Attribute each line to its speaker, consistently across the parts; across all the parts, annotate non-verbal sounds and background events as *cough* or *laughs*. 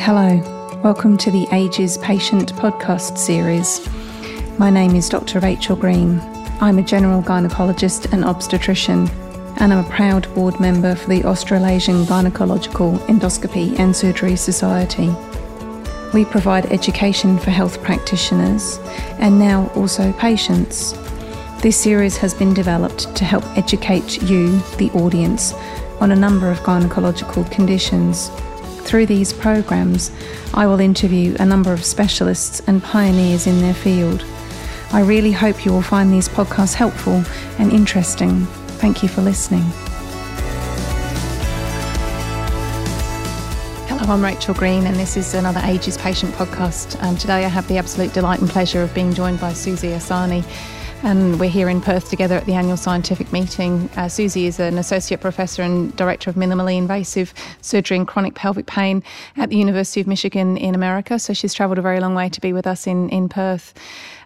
Speaker 1: Hello, welcome to the AGES Patient podcast series. My name is Dr. Rachel Green. I'm a general gynecologist and obstetrician, and I'm a proud board member for the Australasian Gynecological Endoscopy and Surgery Society. We provide education for health practitioners and now also patients. This series has been developed to help educate you, the audience, on a number of gynecological conditions. Through these programs, I will interview a number of specialists and pioneers in their field. I really hope you will find these podcasts helpful and interesting. Thank you for listening. Hello, I'm Rachel Green, and this is another AGES Patient podcast. And today I have the absolute delight and pleasure of being joined by Suzie As-Sanie and we're here in Perth together at the annual scientific meeting. Uh, Suzie is an associate professor and director of minimally invasive surgery and chronic pelvic pain at the University of Michigan in America. So she's travelled a very long way to be with us in in Perth.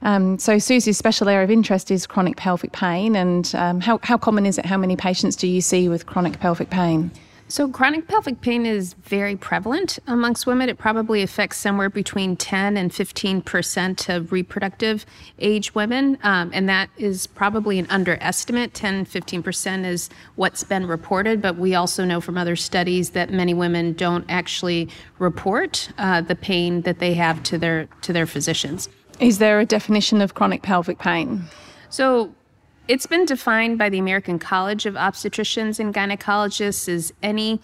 Speaker 1: Um, so Suzie's special area of interest is chronic pelvic pain, and um, how how common is it? How many patients do you see with chronic pelvic pain?
Speaker 2: So, chronic pelvic pain is very prevalent amongst women. It probably affects somewhere between 10 and 15 percent of reproductive age women, um, and that is probably an underestimate. 10, 15 percent is what's been reported, but we also know from other studies that many women don't actually report uh, the pain that they have to their to their physicians.
Speaker 1: Is there a definition of chronic pelvic pain?
Speaker 2: So, it's been defined by the American College of Obstetricians and Gynecologists as any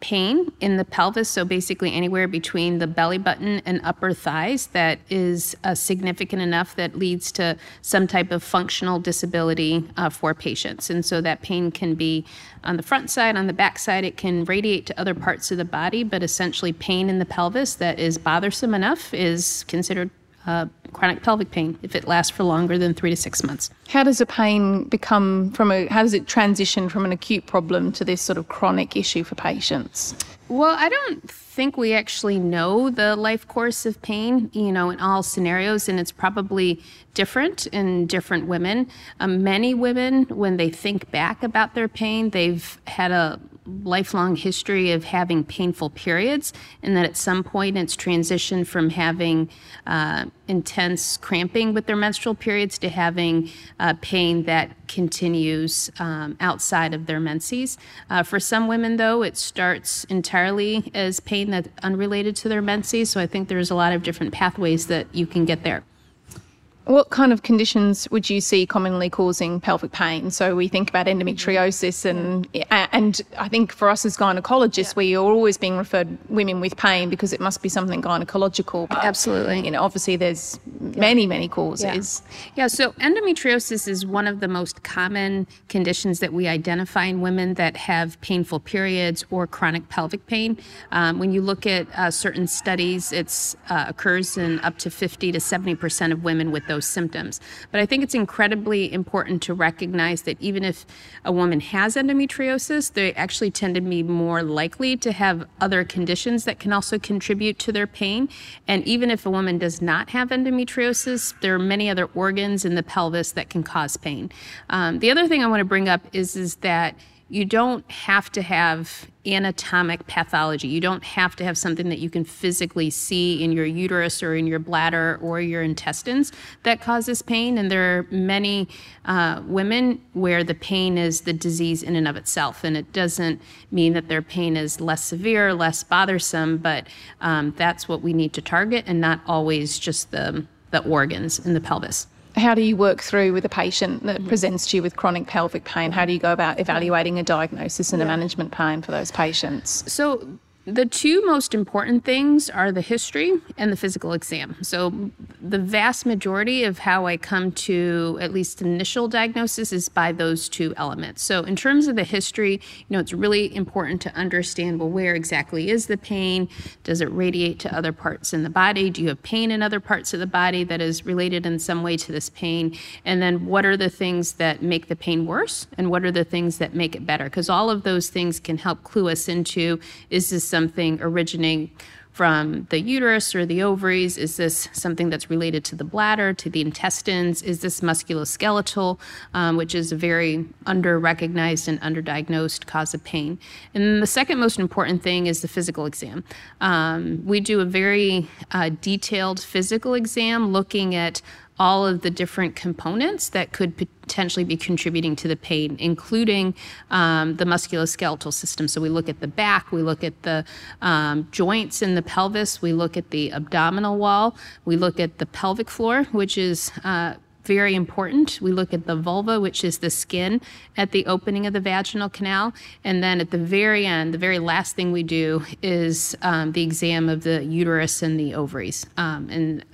Speaker 2: pain in the pelvis, so basically anywhere between the belly button and upper thighs, that is uh, significant enough that leads to some type of functional disability uh, for patients. And so that pain can be on the front side, on the back side, it can radiate to other parts of the body, but essentially pain in the pelvis that is bothersome enough is considered uh, chronic pelvic pain if it lasts for longer than three to six months.
Speaker 1: How does a pain become from a, how does it transition from an acute problem to this sort of chronic issue for patients?
Speaker 2: Well, I don't think we actually know the life course of pain, you know, in all scenarios, and it's probably different in different women. Um, many women, when they think back about their pain, they've had a lifelong history of having painful periods, and that at some point it's transitioned from having uh, intense cramping with their menstrual periods to having uh, pain that continues um, outside of their menses. Uh, for some women, though, it starts entirely as pain that's unrelated to their menses, so I think there's a lot of different pathways that you can get there.
Speaker 1: What kind of conditions would you see commonly causing pelvic pain? So we think about endometriosis, and and I think for us as gynecologists, yeah. we are always being referred women with pain because it must be something gynecological.
Speaker 2: But, Absolutely.
Speaker 1: You know, obviously there's many many causes.
Speaker 2: Yeah. yeah. So endometriosis is one of the most common conditions that we identify in women that have painful periods or chronic pelvic pain. Um, when you look at uh, certain studies, it uh, occurs in up to 50 to 70 percent of women with those those symptoms. But I think it's incredibly important to recognize that even if a woman has endometriosis, they actually tend to be more likely to have other conditions that can also contribute to their pain. And even if a woman does not have endometriosis, there are many other organs in the pelvis that can cause pain. Um, the other thing I want to bring up is, is that you don't have to have anatomic pathology. You don't have to have something that you can physically see in your uterus or in your bladder or your intestines that causes pain. And there are many uh, women where the pain is the disease in and of itself. And it doesn't mean that their pain is less severe, less bothersome, but um, that's what we need to target and not always just the, the organs in the pelvis
Speaker 1: how do you work through with a patient that mm-hmm. presents to you with chronic pelvic pain? How do you go about evaluating a diagnosis and yeah. a management plan for those patients?
Speaker 2: So, the two most important things are the history and the physical exam. So, the vast majority of how I come to at least initial diagnosis is by those two elements. So, in terms of the history, you know, it's really important to understand well, where exactly is the pain? Does it radiate to other parts in the body? Do you have pain in other parts of the body that is related in some way to this pain? And then, what are the things that make the pain worse? And what are the things that make it better? Because all of those things can help clue us into is this something originating from the uterus or the ovaries? Is this something that's related to the bladder, to the intestines? Is this musculoskeletal, um, which is a very under recognized and underdiagnosed cause of pain? And the second most important thing is the physical exam. Um, we do a very uh, detailed physical exam looking at all of the different components that could potentially be contributing to the pain, including um, the musculoskeletal system. So we look at the back, we look at the um, joints in the pelvis, we look at the abdominal wall, we look at the pelvic floor, which is uh, very important. We look at the vulva, which is the skin at the opening of the vaginal canal. And then at the very end, the very last thing we do is um, the exam of the uterus and the ovaries. Um, and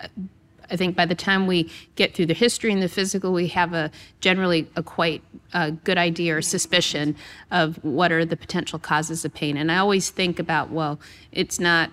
Speaker 2: I think by the time we get through the history and the physical, we have a generally a quite a good idea or suspicion of what are the potential causes of pain. And I always think about, well, it's not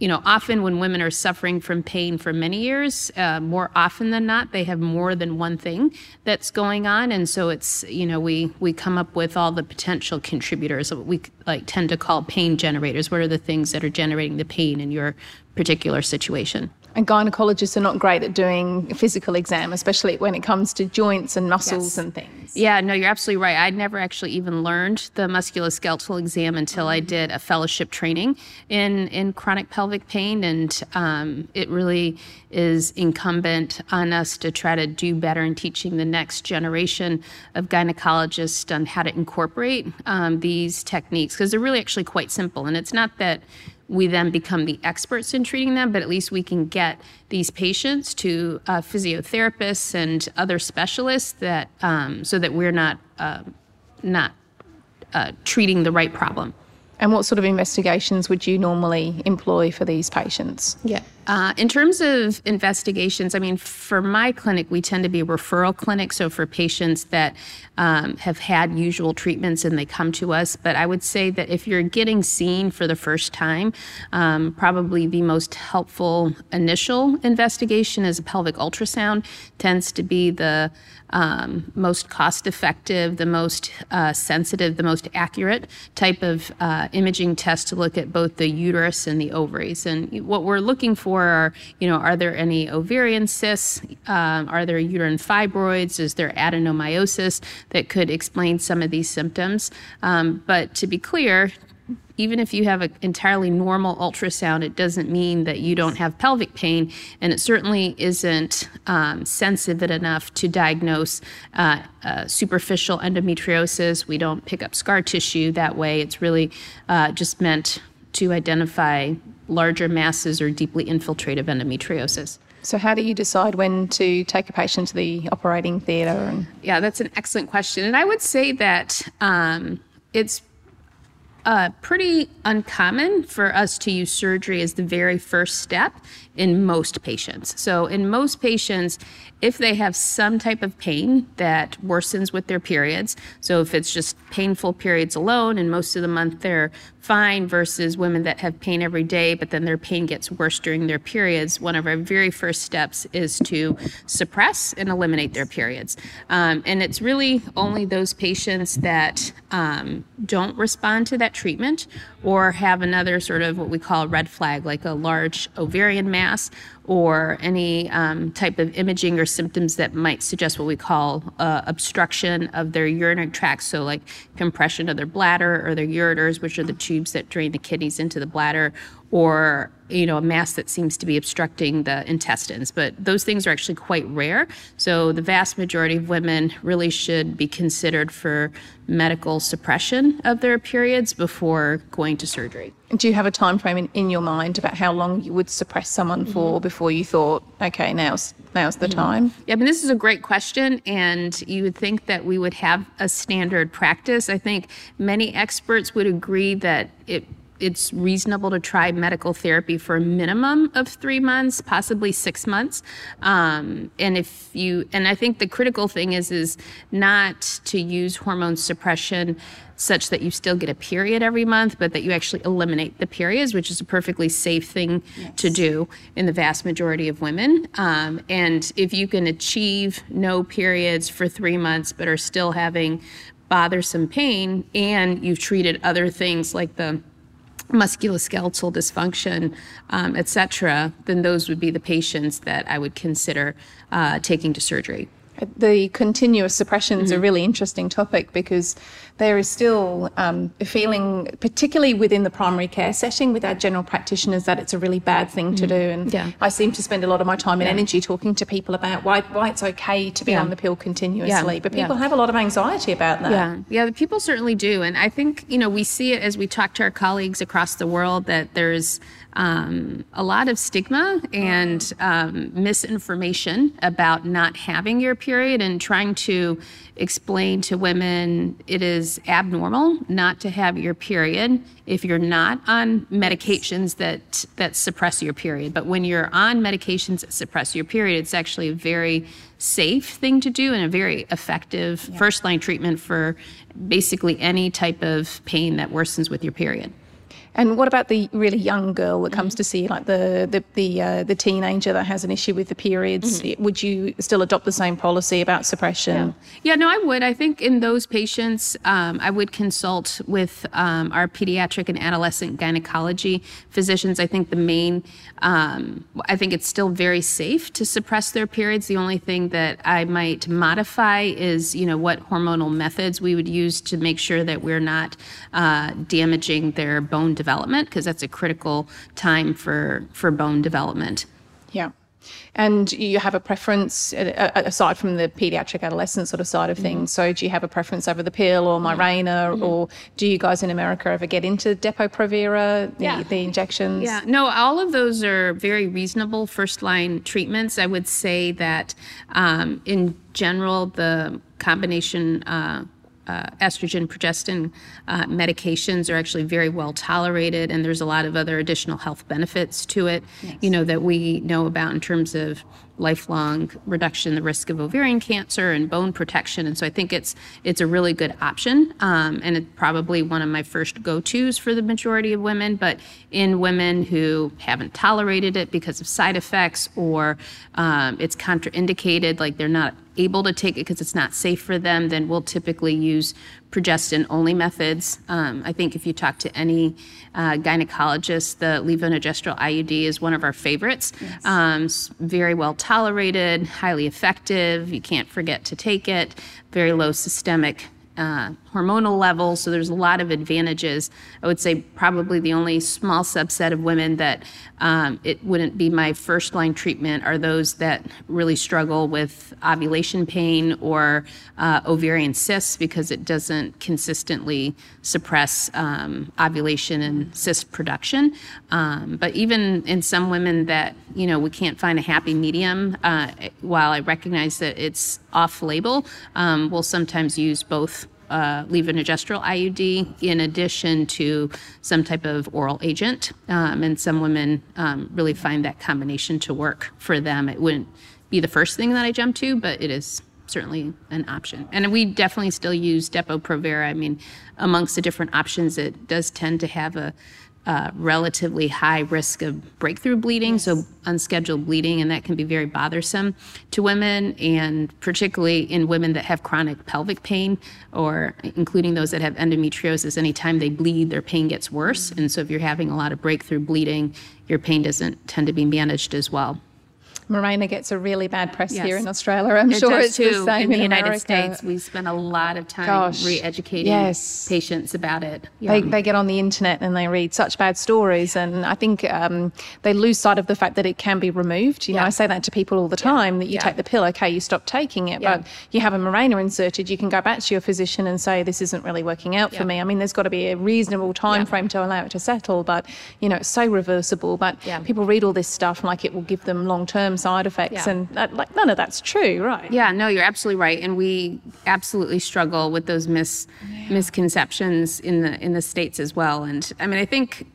Speaker 2: you know, often when women are suffering from pain for many years, uh, more often than not, they have more than one thing that's going on, and so it's you know we we come up with all the potential contributors. We like tend to call pain generators. What are the things that are generating the pain in your particular situation?
Speaker 3: And gynecologists are not great at doing a physical exam, especially when it comes to joints and muscles yes. and things.
Speaker 2: Yeah, no, you're absolutely right. I'd never actually even learned the musculoskeletal exam until I did a fellowship training in, in chronic pelvic pain. And um, it really is incumbent on us to try to do better in teaching the next generation of gynecologists on how to incorporate um, these techniques because they're really actually quite simple. And it's not that we then become the experts in treating them, but at least we can get these patients to uh, physiotherapists and other specialists that um, so that we're not uh, not uh, treating the right problem.
Speaker 3: And what sort of investigations would you normally employ for these patients?
Speaker 2: Yeah. Uh, in terms of investigations, I mean, for my clinic, we tend to be a referral clinic. So for patients that um, have had usual treatments and they come to us, but I would say that if you're getting seen for the first time, um, probably the most helpful initial investigation is a pelvic ultrasound. Tends to be the um, most cost effective, the most uh, sensitive, the most accurate type of uh, imaging test to look at both the uterus and the ovaries. And what we're looking for are, you know, are there any ovarian cysts? Um, are there uterine fibroids? Is there adenomyosis that could explain some of these symptoms? Um, but to be clear, even if you have an entirely normal ultrasound, it doesn't mean that you don't have pelvic pain, and it certainly isn't um, sensitive enough to diagnose uh, uh, superficial endometriosis. We don't pick up scar tissue that way. It's really uh, just meant to identify larger masses or deeply infiltrative endometriosis.
Speaker 3: So, how do you decide when to take a patient to the operating theatre? And-
Speaker 2: yeah, that's an excellent question, and I would say that um, it's uh, pretty uncommon for us to use surgery as the very first step in most patients. So, in most patients, if they have some type of pain that worsens with their periods, so if it's just painful periods alone and most of the month they're fine, versus women that have pain every day, but then their pain gets worse during their periods, one of our very first steps is to suppress and eliminate their periods. Um, and it's really only those patients that um, don't respond to that treatment or have another sort of what we call a red flag, like a large ovarian mass or any um, type of imaging or symptoms that might suggest what we call uh, obstruction of their urinary tract, so like compression of their bladder or their ureters, which are the tubes that drain the kidneys into the bladder, or you know a mass that seems to be obstructing the intestines but those things are actually quite rare so the vast majority of women really should be considered for medical suppression of their periods before going to surgery
Speaker 3: do you have a time frame in, in your mind about how long you would suppress someone for mm-hmm. before you thought okay now's now's the mm-hmm. time
Speaker 2: yeah I mean this is a great question and you would think that we would have a standard practice i think many experts would agree that it it's reasonable to try medical therapy for a minimum of three months, possibly six months. Um, and if you, and I think the critical thing is, is not to use hormone suppression such that you still get a period every month, but that you actually eliminate the periods, which is a perfectly safe thing yes. to do in the vast majority of women. Um, and if you can achieve no periods for three months, but are still having bothersome pain, and you've treated other things like the musculoskeletal dysfunction, um, et cetera, then those would be the patients that I would consider uh, taking to surgery.
Speaker 1: The continuous suppression is mm-hmm. a really interesting topic because there is still um, a feeling, particularly within the primary care setting with our general practitioners, that it's a really bad thing mm. to do. And yeah. I seem to spend a lot of my time and yeah. energy talking to people about why, why it's okay to be yeah. on the pill continuously. But people have a lot of anxiety about that.
Speaker 2: Yeah, yeah, people certainly do. And I think, you know, we see it as we talk to our colleagues across the world that there's um, a lot of stigma and um, misinformation about not having your period and trying to explain to women it is abnormal not to have your period if you're not on medications that that suppress your period but when you're on medications that suppress your period it's actually a very safe thing to do and a very effective yeah. first line treatment for basically any type of pain that worsens with your period
Speaker 1: and what about the really young girl that comes mm-hmm. to see, like the the the, uh, the teenager that has an issue with the periods? Mm-hmm. Would you still adopt the same policy about suppression?
Speaker 2: Yeah, yeah no, I would. I think in those patients, um, I would consult with um, our pediatric and adolescent gynecology physicians. I think the main, um, I think it's still very safe to suppress their periods. The only thing that I might modify is, you know, what hormonal methods we would use to make sure that we're not uh, damaging their bone development because that's a critical time for for bone development.
Speaker 1: Yeah. And you have a preference uh, uh, aside from the pediatric adolescent sort of side of things. Mm-hmm. So, do you have a preference over the pill or Mirena, mm-hmm. or do you guys in America ever get into Depo-Provera, the, yeah. the injections?
Speaker 2: Yeah, no, all of those are very reasonable first line treatments. I would say that um, in general, the combination uh, uh, estrogen, progestin uh, medications are actually very well tolerated, and there's a lot of other additional health benefits to it, yes. you know, that we know about in terms of lifelong reduction in the risk of ovarian cancer and bone protection. And so I think it's it's a really good option, um, and it's probably one of my first go-tos for the majority of women. But in women who haven't tolerated it because of side effects or um, it's contraindicated, like they're not able to take it because it's not safe for them, then we'll typically use progestin only methods. Um, I think if you talk to any uh, gynecologist, the levonorgestrel IUD is one of our favorites. Yes. Um, very well tolerated, highly effective. You can't forget to take it. Very low systemic uh, hormonal levels. So there's a lot of advantages. I would say probably the only small subset of women that um, it wouldn't be my first line treatment are those that really struggle with ovulation pain or uh, ovarian cysts because it doesn't consistently suppress um, ovulation and cyst production. Um, but even in some women that you know we can't find a happy medium, uh, while I recognize that it's off label, um, we'll sometimes use both uh, levonorgestrel IUD in addition to some type of oral agent. Um, and some women um, really find that combination to work for them. It wouldn't be the first thing that I jump to, but it is certainly an option. And we definitely still use Depo-Provera. I mean, amongst the different options, it does tend to have a uh, relatively high risk of breakthrough bleeding, yes. so unscheduled bleeding, and that can be very bothersome to women, and particularly in women that have chronic pelvic pain, or including those that have endometriosis. Anytime they bleed, their pain gets worse, and so if you're having a lot of breakthrough bleeding, your pain doesn't tend to be managed as well.
Speaker 1: Mirena gets a really bad press yes. here in Australia. I'm it sure it's too. the same
Speaker 2: in,
Speaker 1: the
Speaker 2: United States. We spend a lot of time Gosh, re-educating yes. patients about it.
Speaker 1: Yeah. They, they get on the internet and they read such bad stories, and I think um, they lose sight of the fact that it can be removed. You yeah. know, I say that to people all the time that you take the pill, okay, you stop taking it, but you have a Mirena inserted, you can go back to your physician and say this isn't really working out for me. I mean, there's got to be a reasonable time frame to allow it to settle, but you know, it's so reversible. But people read all this stuff like it will give them long term side effects, yeah. and that, like none of that's true, right?
Speaker 2: Yeah, no, you're absolutely right, and we absolutely struggle with those mis- yeah. misconceptions in the in the states as well. And I mean, I think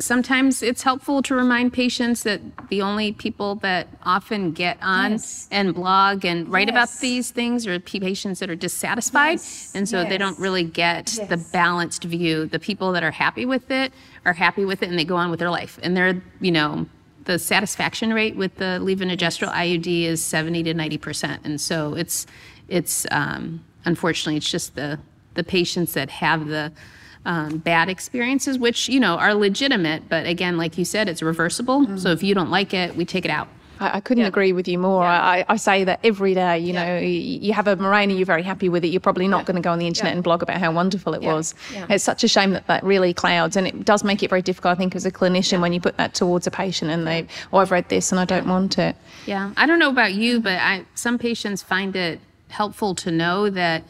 Speaker 2: sometimes it's helpful to remind patients that the only people that often get on yes. and blog and write yes. about these things are patients that are dissatisfied yes. and so they don't really get the balanced view the people that are happy with it are happy with it and they go on with their life and they're you know the satisfaction rate with the levonorgestrel IUD is 70 to 90 percent, and so it's it's um, unfortunately it's just the the patients that have the um, bad experiences, which you know are legitimate. But again, like you said, it's reversible. Mm. So if you don't like it, we take it out.
Speaker 1: I, I couldn't yeah. agree with you more. Yeah. I, I, say that every day. You know, you have a Mirena, you're very happy with it. You're probably not going to go on the internet and blog about how wonderful it was. It's such a shame that that really clouds, and it does make it very difficult. I think as a clinician when you put that towards a patient and they, oh, I've read this and I don't want it.
Speaker 2: Yeah, I don't know about you, but I, some patients find it helpful to know that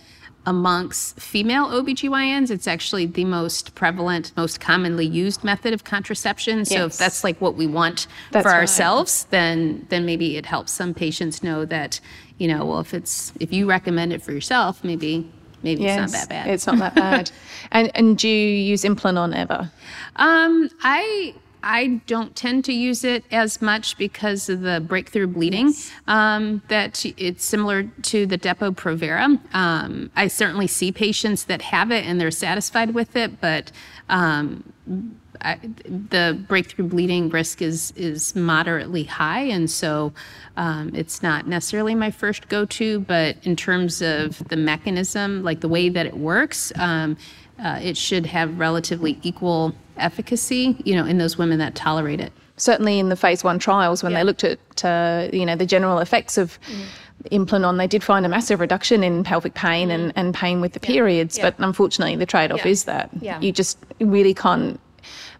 Speaker 2: amongst female OBGYNs, it's actually the most prevalent, most commonly used method of contraception. So yes. if that's like what we want that's for right. ourselves, then then maybe it helps some patients know that, you know, well if it's if you recommend it for yourself, maybe maybe yes, it's not that bad.
Speaker 1: It's not that bad. *laughs* and and do you use Implanon ever?
Speaker 2: Um, I I don't tend to use it as much because of the breakthrough bleeding. Yes. Um, that it's similar to the Depo Provera. Um, I certainly see patients that have it and they're satisfied with it, but um, I, the breakthrough bleeding risk is is moderately high, and so um, it's not necessarily my first go-to. But in terms of the mechanism, like the way that it works, um, uh, it should have relatively equal efficacy, you know, in those women that tolerate it.
Speaker 1: Certainly, in the phase one trials, when yeah. they looked at uh, you know the general effects of mm. Implanon, they did find a massive reduction in pelvic pain mm. and, and pain with the yeah. periods. Yeah. But unfortunately, the trade-off is that you just really can't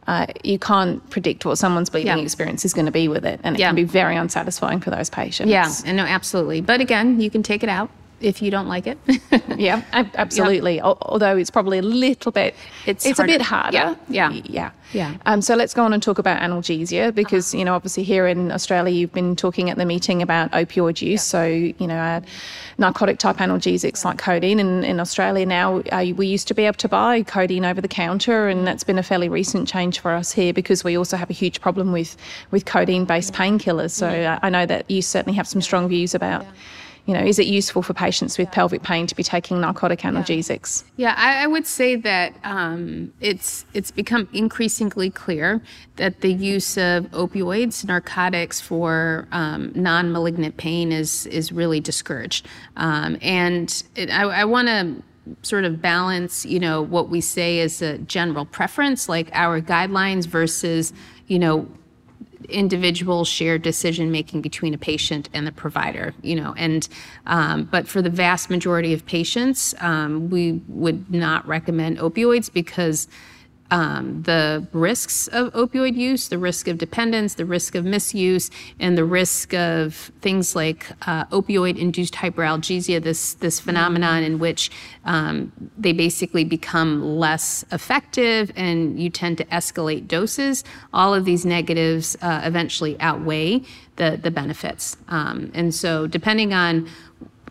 Speaker 1: uh, you can't predict what someone's bleeding yeah. experience is going to be with it, and it yeah. can be very unsatisfying for those patients.
Speaker 2: Yeah, and no, absolutely. But again, you can take it out if you don't like it. *laughs* *laughs*
Speaker 1: yeah, absolutely. Yeah. Although it's probably a little bit, it's it's harder. a bit harder.
Speaker 2: Yeah,
Speaker 1: yeah, yeah. yeah. Um, so let's go on and talk about analgesia because uh-huh. you know obviously here in Australia you've been talking at the meeting about opioid use. Yeah. So you know uh, narcotic type analgesics like codeine. And in Australia now uh, we used to be able to buy codeine over the counter, and that's been a fairly recent change for us here because we also have a huge problem with with codeine based painkillers. So I know that you certainly have some strong views about you know, is it useful for patients with pelvic pain to be taking narcotic analgesics?
Speaker 2: Yeah, I, I would say that um, it's it's become increasingly clear that the use of opioids, narcotics for um, non-malignant pain is is really discouraged, um, and it, I, I want to sort of balance, you know, what we say is a general preference, like our guidelines versus, you know, individual shared decision making between a patient and the provider you know and um, but for the vast majority of patients um, we would not recommend opioids because um, the risks of opioid use, the risk of dependence, the risk of misuse, and the risk of things like uh, opioid-induced hyperalgesia. This this phenomenon in which um, they basically become less effective, and you tend to escalate doses. All of these negatives uh, eventually outweigh the the benefits, um, and so depending on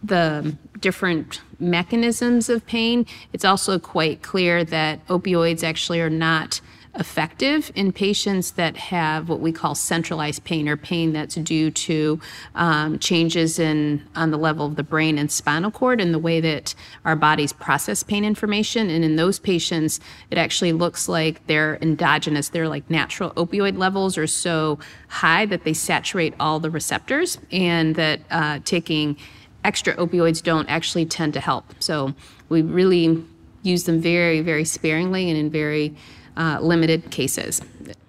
Speaker 2: the different mechanisms of pain, it's also quite clear that opioids actually are not effective in patients that have what we call centralized pain or pain that's due to um, changes in on the level of the brain and spinal cord and the way that our bodies process pain information. And in those patients it actually looks like their endogenous. Their like natural opioid levels are so high that they saturate all the receptors and that uh, taking extra opioids don't actually tend to help. So we really use them very, very sparingly and in very uh, limited cases.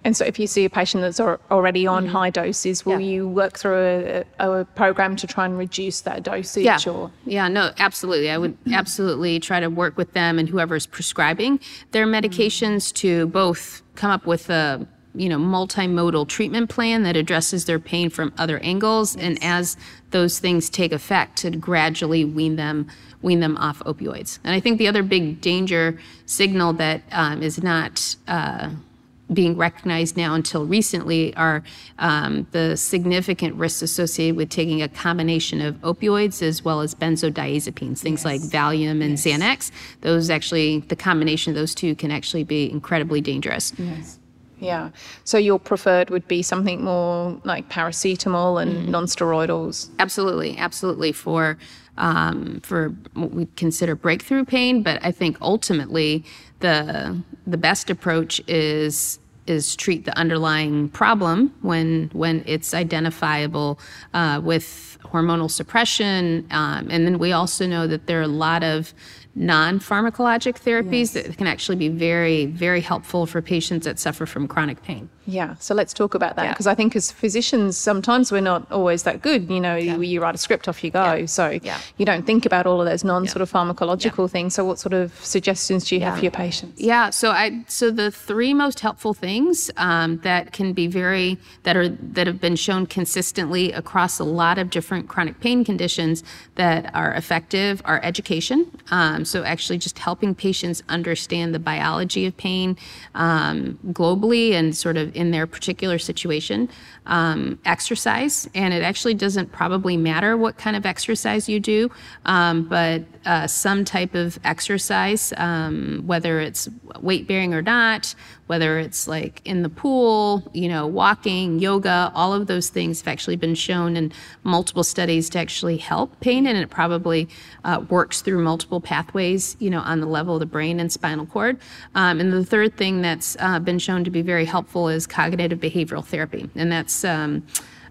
Speaker 1: And so, if you see a patient that's already on mm-hmm. high doses, will yeah. you work through a, a, program to try and reduce that dosage?
Speaker 2: Yeah,
Speaker 1: or?
Speaker 2: yeah, no, absolutely. I would absolutely try to work with them and whoever's prescribing their medications mm-hmm. to both come up with a you know multimodal treatment plan that addresses their pain from other angles yes. and as those things take effect to gradually wean them wean them off opioids and i think the other big danger signal that um, is not uh, being recognized now until recently are um, the significant risks associated with taking a combination of opioids as well as benzodiazepines, things yes. like Valium and yes. Xanax. Those actually, the combination of those two can actually be incredibly dangerous.
Speaker 1: Yes. Yeah. So your preferred would be something more like paracetamol and mm. non-steroidals.
Speaker 2: Absolutely, absolutely for um, for what we consider breakthrough pain. But I think ultimately the the best approach is is treat the underlying problem when when it's identifiable uh, with hormonal suppression. Um, and then we also know that there are a lot of non pharmacologic therapies yes. that can actually be very, very helpful for patients that suffer from chronic pain.
Speaker 1: Yeah, so let's talk about that because yeah. I think as physicians, sometimes we're not always that good. You know, yeah. you, you, write a script, off you go. Yeah. So you don't think about all of those non sort of pharmacological things. So, what sort of suggestions do you have for your patients?
Speaker 2: Yeah, so I so the three most helpful things um, that can be very that are that have been shown consistently across a lot of different chronic pain conditions that are effective are education. Um, so, actually, just helping patients understand the biology of pain um, globally and sort of in their particular situation. Um, exercise, and it actually doesn't probably matter what kind of exercise you do, um, but uh, some type of exercise, um, whether it's weight bearing or not, whether it's like in the pool, you know, walking, yoga, all of those things have actually been shown in multiple studies to actually help pain, and it probably uh, works through multiple pathways, you know, on the level of the brain and spinal cord. Um, and the third thing that's uh, been shown to be very helpful is cognitive behavioral therapy, and that's um,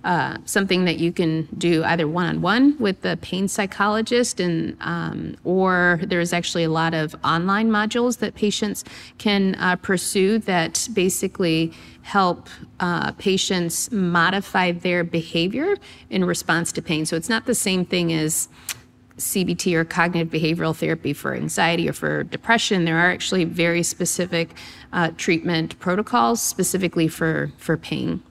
Speaker 2: uh, something that you can do either one-on-one with the pain psychologist and um, or there's actually a lot of online modules that patients can uh, pursue that basically help uh, patients modify their behavior in response to pain so it's not the same thing as CBT or cognitive behavioral therapy for anxiety or for depression, there are actually very specific uh, treatment protocols specifically for, for pain.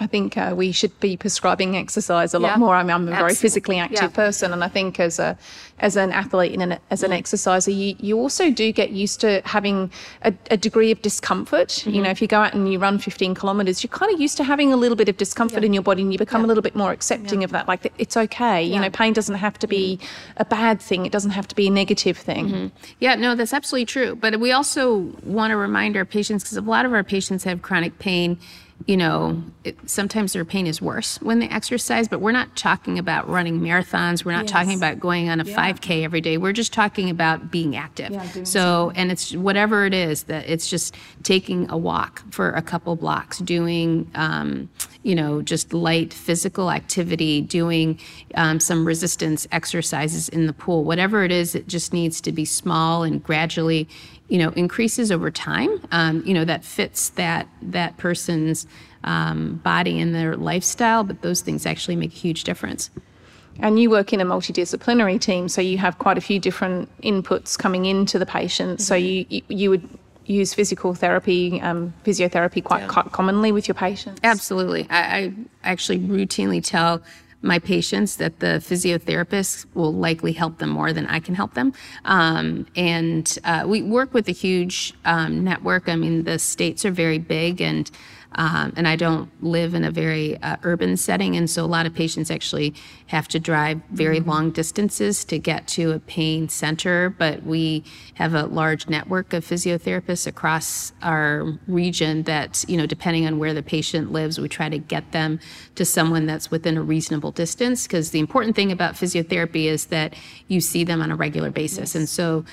Speaker 1: I think uh, we should be prescribing exercise a lot more. I mean, I'm a very physically active yeah. person, and I think as a as an athlete and an, as an mm. exerciser, you, you also do get used to having a, a degree of discomfort. Mm-hmm. You know, if you go out and you run 15 kilometers, you're kind of used to having a little bit of discomfort yeah. in your body, and you become yeah. a little bit more accepting of that. Like it's okay. You know, pain doesn't have to be mm-hmm. a bad thing. It doesn't have to be a negative thing. Mm-hmm.
Speaker 2: Yeah, no, that's absolutely true. But we also want to remind our patients because a lot of our patients have chronic pain you know, it, sometimes their pain is worse when they exercise, but we're not talking about running marathons. We're not yes. talking about going on a yeah. 5K every day. We're just talking about being active. Yeah, so, something. and it's whatever it is that it's just taking a walk for a couple blocks, doing, um, you know, just light physical activity, doing um, some resistance exercises in the pool. Whatever it is, it just needs to be small and gradually you know increases over time um, you know that fits that that person's um, body and their lifestyle but those things actually make a huge difference
Speaker 1: and you work in a multidisciplinary team so you have quite a few different inputs coming into the patient mm-hmm. so you, you, you would use physical therapy, um, physiotherapy quite, yeah. quite commonly with your patients?
Speaker 2: Absolutely. I, I, actually routinely tell my patients that the physiotherapist will likely help them more than I can help them. Um, and uh, we work with a huge um, network. I mean, the states are very big and um, and I don't live in a very uh, urban setting, and so a lot of patients actually have to drive very mm-hmm. long distances to get to a pain center. But we have a large network of physiotherapists across our region that, you know, depending on where the patient lives, we try to get them to someone that's within a reasonable distance. Because the important thing about physiotherapy is that you see them on a regular basis, yes. and so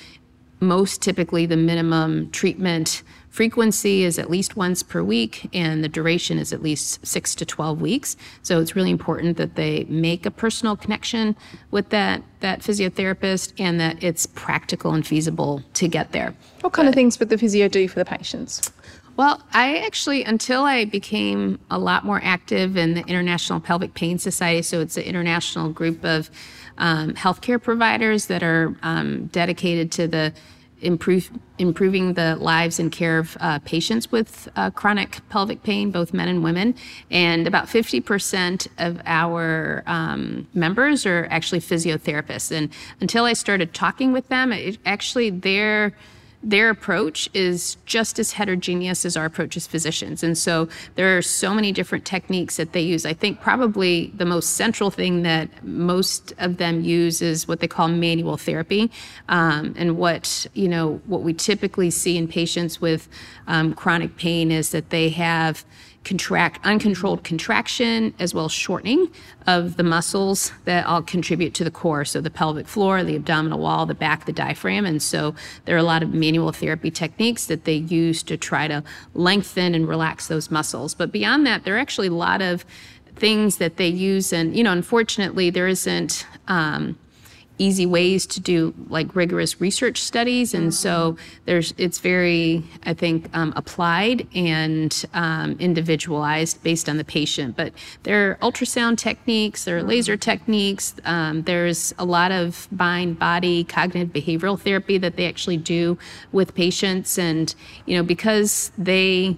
Speaker 2: most typically the minimum treatment frequency is at least once per week and the duration is at least 6 to 12 weeks. So it's really important that they make a personal connection with that that physiotherapist and that it's practical and feasible to get there.
Speaker 1: What kind but, of things would the physio do for the patients?
Speaker 2: Well, I actually, until I became a lot more active in the International Pelvic Pain Society, so it's an international group of um, healthcare providers that are um, dedicated to the improve, improving the lives and care of uh, patients with uh, chronic pelvic pain, both men and women. And about 50% of our um, members are actually physiotherapists. And until I started talking with them, it, actually, they're their approach is just as heterogeneous as our approach as physicians. And so there are so many different techniques that they use. I think probably the most central thing that most of them use is what they call manual therapy. Um, and what, you know, what we typically see in patients with um, chronic pain is that they have contract uncontrolled contraction as well as shortening of the muscles that all contribute to the core. So the pelvic floor the abdominal wall the back the diaphragm. And so there are a lot of manual therapy techniques that they use to try to lengthen and relax those muscles. But beyond that there are actually a lot of things that they use. And you know unfortunately there isn't um, easy ways to do like rigorous research studies and so there's it's very i think um, applied and um, individualized based on the patient but there are ultrasound techniques there are laser techniques um, there's a lot of mind body cognitive behavioral therapy that they actually do with patients and you know because they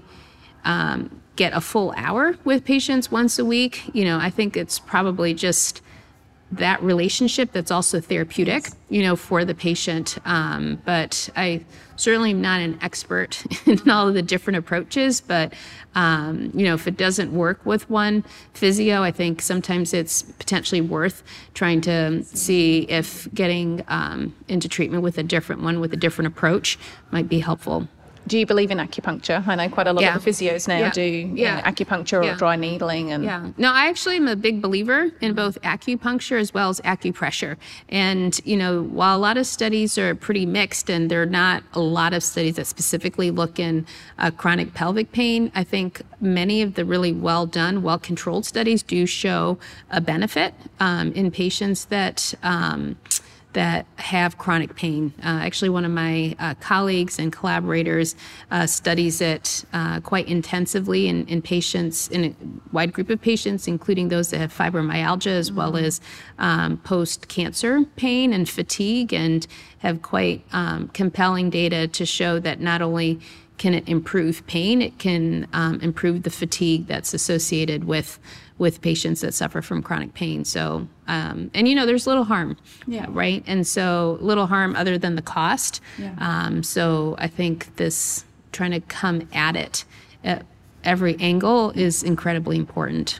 Speaker 2: um, get a full hour with patients once a week you know i think it's probably just that relationship that's also therapeutic, you know, for the patient. Um, but I certainly am not an expert *laughs* in all of the different approaches. But um, you know, if it doesn't work with one physio, I think sometimes it's potentially worth trying to see if getting um, into treatment with a different one with a different approach might be helpful
Speaker 1: do you believe in acupuncture? I know quite a lot
Speaker 2: Yeah.
Speaker 1: of the physios now
Speaker 2: Yeah.
Speaker 1: do
Speaker 2: Yeah.
Speaker 1: know, acupuncture
Speaker 2: Yeah.
Speaker 1: or dry needling and
Speaker 2: Yeah. No, I actually am a big believer in both acupuncture as well as acupressure. And, you know, while a lot of studies are pretty mixed and there are not a lot of studies that specifically look in uh, chronic pelvic pain, I think many of the really well done, well controlled studies do show a benefit um, in patients that. Um, that have chronic pain. Uh, actually, one of my uh, colleagues and collaborators uh, studies it uh, quite intensively in, in patients, in a wide group of patients, including those that have fibromyalgia as well as um, post cancer pain and fatigue, and have quite um, compelling data to show that not only can it improve pain, it can um, improve the fatigue that's associated with with patients that suffer from chronic pain. So, um, and you know, there's little harm,
Speaker 1: Yeah.
Speaker 2: right? And so, little harm other than the cost.
Speaker 1: Yeah.
Speaker 2: Um, so, I think this trying to come at it at every angle is incredibly important.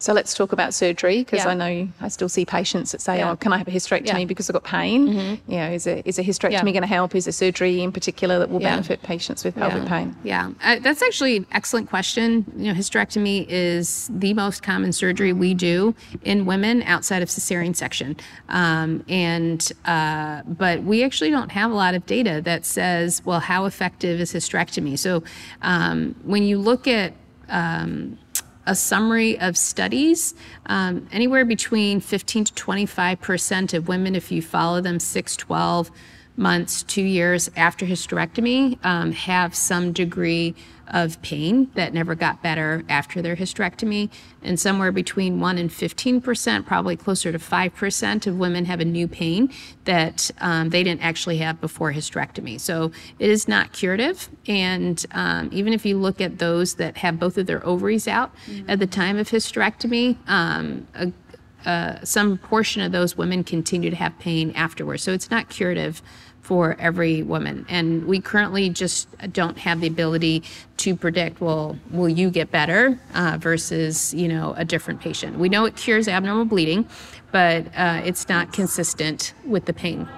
Speaker 1: So let's talk about surgery because
Speaker 2: Yeah.
Speaker 1: I know I still see patients that say,
Speaker 2: Yeah.
Speaker 1: "Oh, can I have a hysterectomy
Speaker 2: Yeah. Mm-hmm.
Speaker 1: because I've got pain?" You know, is a is a hysterectomy going to help? Is a surgery in particular that will benefit patients with pelvic pain?
Speaker 2: Yeah, uh, that's actually an excellent question. You know, hysterectomy is the most common surgery we do in women outside of cesarean section, um, and uh, but we actually don't have a lot of data that says, well, how effective is hysterectomy? So um, when you look at um, a summary of studies, um, anywhere between 15 to 25 percent of women, if you follow them 6, 12 months, two years after hysterectomy, um, have some degree of pain that never got better after their hysterectomy. And somewhere between 1 and 15 percent, probably closer to 5 percent of women have a new pain that um, they didn't actually have before hysterectomy. So it is not curative. And um, even if you look at those that have both of their ovaries out at the time of hysterectomy, um, a, uh, some portion of those women continue to have pain afterwards. So it's not curative for every woman. And we currently just don't have the ability to predict, well, will you get better uh, versus, you know, a different patient. We know it cures abnormal bleeding, but uh, it's not consistent with the pain.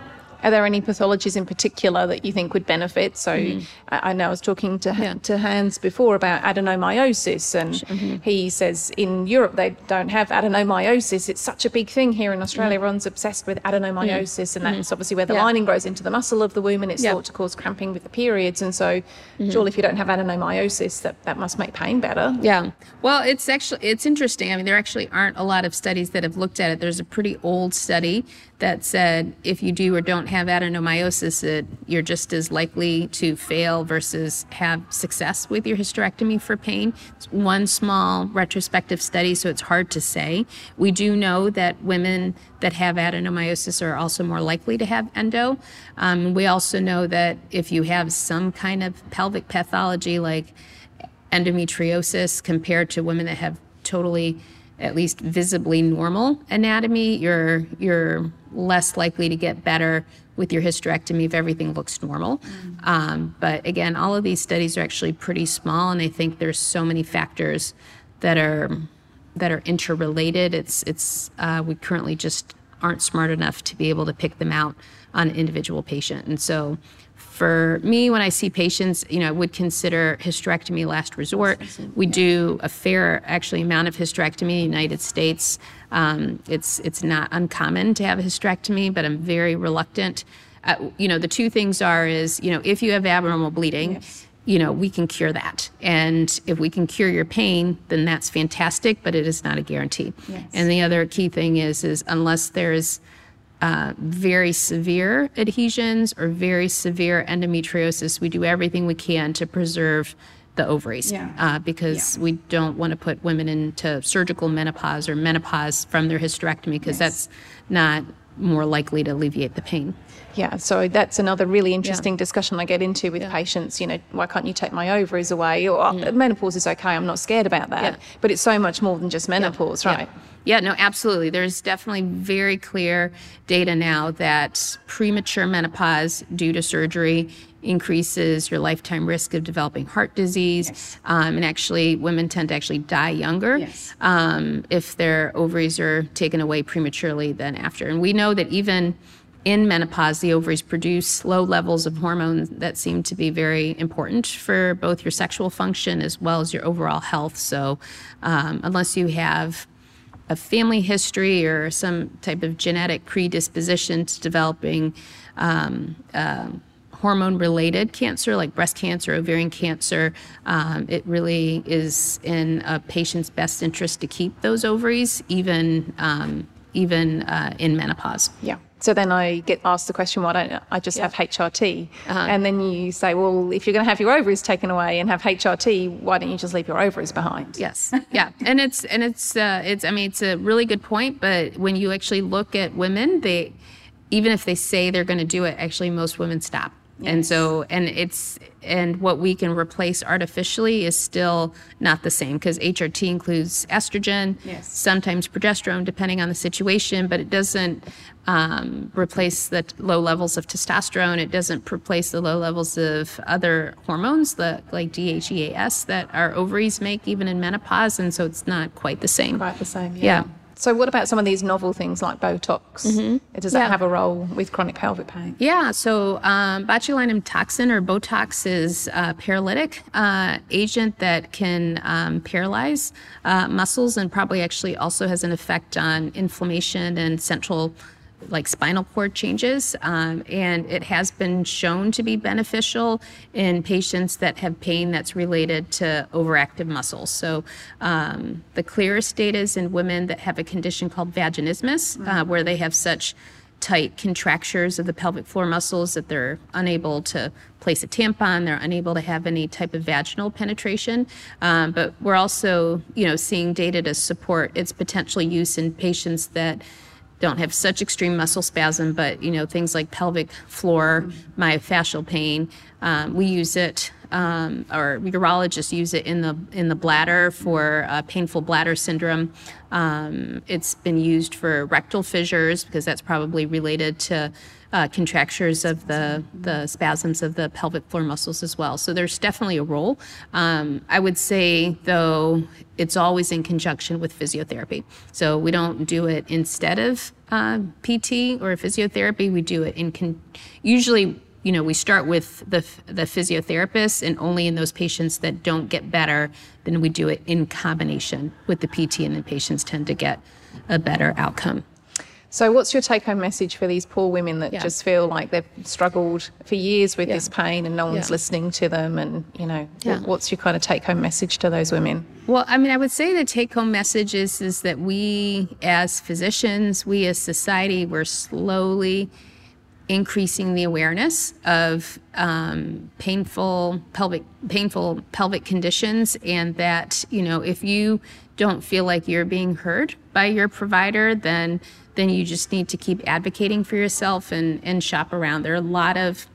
Speaker 1: Are there any pathologies in particular that you think would benefit? So I, I know I was talking to
Speaker 2: Mm-hmm. Yeah.
Speaker 1: to Hans before about adenomyosis, and
Speaker 2: Mm-hmm.
Speaker 1: he says in Europe they don't have adenomyosis. It's such a big thing here in Australia.
Speaker 2: Mm-hmm.
Speaker 1: Everyone's obsessed with adenomyosis, and that's obviously where the
Speaker 2: Yeah.
Speaker 1: lining grows into the muscle of the womb, and it's
Speaker 2: Yeah.
Speaker 1: thought to cause cramping with the periods. And so, surely if you don't have adenomyosis, that that must make pain better.
Speaker 2: Yeah. Well, it's actually it's interesting. I mean, there actually aren't a lot of studies that have looked at it. There's a pretty old study that said if you do or don't have adenomyosis, it, you're just as likely to fail versus have success with your hysterectomy for pain. It's one small retrospective study, so it's hard to say. We do know that women that have adenomyosis are also more likely to have endo. Um, we also know that if you have some kind of pelvic pathology like endometriosis compared to women that have totally at least visibly normal anatomy you're you're less likely to get better with your hysterectomy if everything looks normal. Um, but again all of these studies are actually pretty small and i think there's so many factors that are that are interrelated. It's it's uh, we currently just aren't smart enough to be able to pick them out on an individual patient. And so for me, when I see patients, you know, I would consider hysterectomy last resort. We do a fair, actually, amount of hysterectomy in the United States. Um, it's it's not uncommon to have a hysterectomy, but I'm very reluctant. Uh, you know, the two things are is you know if you have abnormal bleeding. You know, we can cure that. And if we can cure your pain, then that's fantastic, but it is not a guarantee.
Speaker 1: Yes.
Speaker 2: And the other key thing is is unless there's uh, very severe adhesions or very severe endometriosis, we do everything we can to preserve the ovaries
Speaker 3: Yeah.
Speaker 2: uh, because we don't want to put women into surgical menopause or menopause from their hysterectomy because that's not more likely to alleviate the pain.
Speaker 1: Yeah, so that's another really interesting discussion I get into with patients. You know, why can't you take my ovaries away? Or "Oh, menopause is okay, I'm not scared about that.
Speaker 2: Yeah.
Speaker 1: But it's so much more than just menopause,
Speaker 2: Yeah.
Speaker 1: right?
Speaker 2: Yeah, no, absolutely. There's definitely very clear data now that premature menopause due to surgery increases your lifetime risk of developing heart disease. Um, and actually, women tend to actually die younger
Speaker 3: Yes.
Speaker 2: um, if their ovaries are taken away prematurely than after. And we know that even in menopause, the ovaries produce low levels of hormones that seem to be very important for both your sexual function as well as your overall health. So, um, unless you have a family history or some type of genetic predisposition to developing um, um hormone related cancer like breast cancer, ovarian cancer, um, it really is in a patient's best interest to keep those ovaries even, um, even uh, in menopause.
Speaker 1: Yeah. So then I get asked the question, why don't I just have HRT?
Speaker 2: Uh-huh.
Speaker 1: And then you say, well, if you're going to have your ovaries taken away and have HRT, why don't you just leave your ovaries behind?
Speaker 2: Yes. Yeah. And it's and it's uh, it's I mean it's a really good point, but when you actually look at women, they even if they say they're going to do it, actually most women stop. And so and it's and what we can replace artificially is still not the same because HRT includes estrogen,
Speaker 3: Yes.
Speaker 2: sometimes progesterone, depending on the situation, but it doesn't um, replace the low levels of testosterone. It doesn't replace the low levels of other hormones, the, like DHEAS, that our ovaries make even in menopause, and so it's not quite the same.
Speaker 1: Quite the same, yeah.
Speaker 2: Yeah.
Speaker 1: So what about some of these novel things like Botox? Does that
Speaker 2: Mm-hmm. Yeah.
Speaker 1: have a role with chronic pelvic pain?
Speaker 2: Yeah, so um, botulinum toxin or Botox is a paralytic uh, agent that can um, paralyze uh, muscles and probably actually also has an effect on inflammation and central like spinal cord changes um, and it has been shown to be beneficial in patients that have pain that's related to overactive muscles. So um, the clearest data is in women that have a condition called vaginismus uh, where they have such tight contractures of the pelvic floor muscles that they're unable to place a tampon they're unable to have any type of vaginal penetration. Um, but we're also you know seeing data to support its potential use in patients that don't have such extreme muscle spasm but you know things like pelvic floor myofascial pain um, we use it um, or urologists use it in the in the bladder for uh, painful bladder syndrome. Um, it's been used for rectal fissures because that's probably related to uh, contractures of the the spasms of the pelvic floor muscles as well. So there's definitely a role. Um, I would say though it's always in conjunction with physiotherapy. So we don't do it instead of uh, PT or physiotherapy. We do it in con- usually you know, we start with the, the physiotherapist, and only in those patients that don't get better, then we do it in combination with the PT, and the patients tend to get a better outcome.
Speaker 1: So what's your take home message for these poor women that
Speaker 2: Yeah.
Speaker 1: just feel like they've struggled for years with
Speaker 2: Yeah.
Speaker 1: this pain and no one's
Speaker 2: Yeah.
Speaker 1: listening to them and you know what's your kind of take home message to those women?
Speaker 2: Well, I mean, I would say the take home message is, is that we as physicians, we as society, we're slowly increasing the awareness of um, painful pelvic painful pelvic conditions and that you know if you don't feel like you're being heard by your provider then then you just need to keep advocating for yourself and and shop around there are a lot of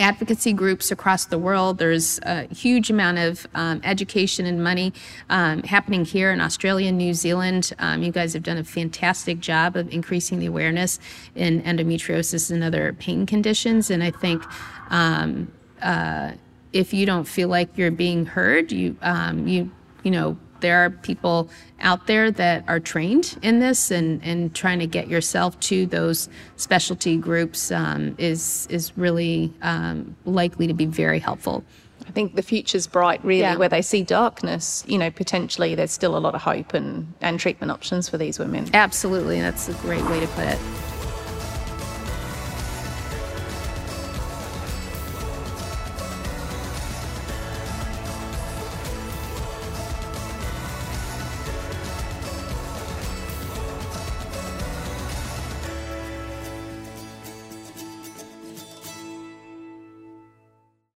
Speaker 2: advocacy groups across the world. There's a huge amount of um, education and money um, happening here in Australia and New Zealand. Um, you guys have done a fantastic job of increasing the awareness in endometriosis and other pain conditions. And I think um, uh, if you don't feel like you're being heard, you um, you you know there are people out there that are trained in this and, and trying to get yourself to those specialty groups um, is is really um, likely to be very helpful.
Speaker 1: I think the future's bright, really,
Speaker 2: Yeah.
Speaker 1: where they see darkness. You know, potentially there's still a lot of hope and, and treatment options for these women.
Speaker 2: Absolutely, that's a great way to put it.